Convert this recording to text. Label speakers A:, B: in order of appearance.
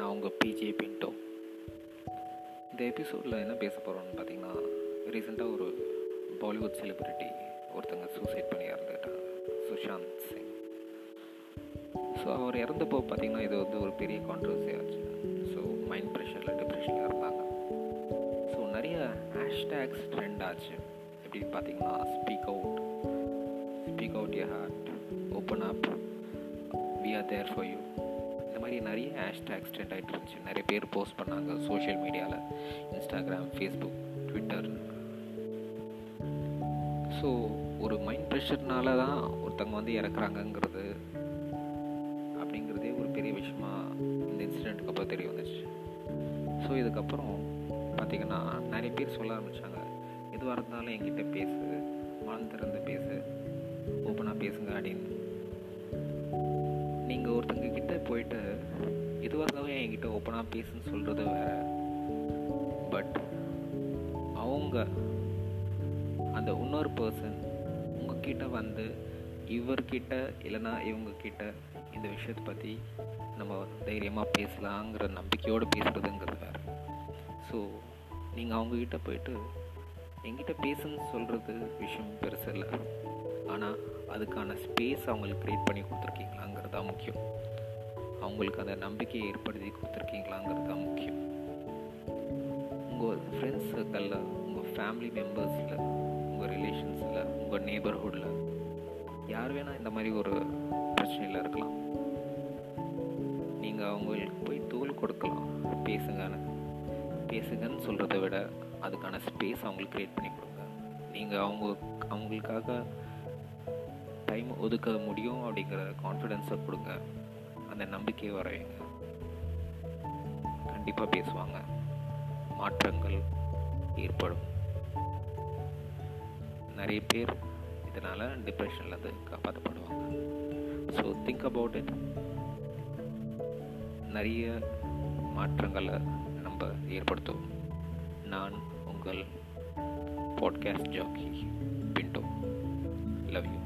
A: நான் உங்கள் PJ Pinto இந்த எபிசோடில் என்ன பேச போகிறோம்னு பார்த்தீங்கன்னா ரீசெண்டாக ஒரு பாலிவுட் செலிப்ரிட்டி ஒருத்தங்க சூசைட் பண்ணி இறந்துட்டாங்க சுஷாந்த் சிங். ஸோ அவர் இறந்தப்போ பார்த்தீங்கன்னா இது வந்து ஒரு பெரிய கான்ட்ரவர்சி ஆச்சு. ஸோ மைண்ட் ப்ரெஷரில் டிப்ரெஷனில் இருந்தாங்க. ஸோ நிறைய ஹேஷ்டேக்ஸ் ட்ரெண்ட் ஆச்சு. எப்படின்னு பார்த்தீங்கன்னா speak out speak out your heart open up we are there for you இந்த மாதிரி நிறைய ஹேஷ்டாக் ட்ரெண்ட் ஆகிட்டு இருந்துச்சு. நிறைய பேர் போஸ்ட் பண்ணாங்க சோஷியல் மீடியாவில் இன்ஸ்டாகிராம் ஃபேஸ்புக் ட்விட்டர் ஸோ ஒரு மைண்ட் ப்ரெஷர்னால தான் ஒருத்தங்க வந்து இறக்குறாங்கங்கிறது அப்படிங்கிறதே ஒரு பெரிய விஷயமா இந்த இன்சிடெண்ட்டுக்கு அப்புறம் தெரிய வந்துச்சு. ஸோ இதுக்கப்புறம் பார்த்திங்கன்னா நிறைய பேர் சொல்ல ஆரம்பித்தாங்க எதுவாக இருந்தாலும் என்கிட்ட பேசு. மனம் திறந்து பேசு. ஓப்பனாக பேசுங்க அப்படின்னு. நீங்கள் ஒருத்தங்க கிட்ட போயிட்டு எதுவாக இருந்தாலும் என்கிட்ட ஓப்பனாக பேசுன்னு சொல்கிறது வேற பட் அவங்க அந்த இன்னொரு பர்சன் உங்ககிட்ட வந்து இவர்கிட்ட இல்லைன்னா இவங்கக்கிட்ட இந்த விஷயத்தை பற்றி நம்ம தைரியமாக பேசலாங்கிற நம்பிக்கையோடு பேசுகிறதுங்கிறது வேறு. ஸோ நீங்கள் அவங்கக்கிட்ட போயிட்டு எங்கிட்ட பேசுன்னு சொல்கிறது விஷயம் பெருசு இல்லை. ஆனால் அதுக்கான ஸ்பேஸ் அவங்களுக்கு க்ரியேட் பண்ணி கொடுத்துருக்கீங்களாங்கிறது தான் முக்கியம். அவங்களுக்கு அந்த நம்பிக்கையை ஏற்படுத்தி கொடுத்துருக்கீங்களாங்கிறது தான் முக்கியம். உங்கள் ஃப்ரெண்ட்ஸ் சர்க்கிளில் உங்கள் ஃபேமிலி மெம்பர்ஸில் உங்கள் ரிலேஷன்ஸில் உங்கள் நேபர்ஹுட்டில் யார் வேணால் இந்த மாதிரி ஒரு பிரச்சனையில் இருக்கலாம். நீங்கள் அவங்களுக்கு போய் தோல் கொடுக்கலாம் பேசுங்கன்னு. பேசுங்கன்னு சொல்கிறத விட அதுக்கான ஸ்பேஸ் அவங்களுக்கு க்ரியேட் பண்ணி கொடுங்க. நீங்கள் அவங்க அவங்களுக்காக டைம் ஒதுக்க முடியும் அப்படிங்கிற கான்ஃபிடென்ஸை கொடுங்க. அந்த நம்பிக்கையை வரவைங்க கண்டிப்பாக பேசுவாங்க. மாற்றங்கள் ஏற்படும். நிறைய பேர் இதனால் டிப்ரெஷன்லேருந்து காப்பாற்றப்படுவாங்க ஸோ திங்க் அபவுட் இட் நிறைய மாற்றங்களை நம்ம ஏற்படுத்துவோம். நான் உங்கள் podcast jockey Pinto love you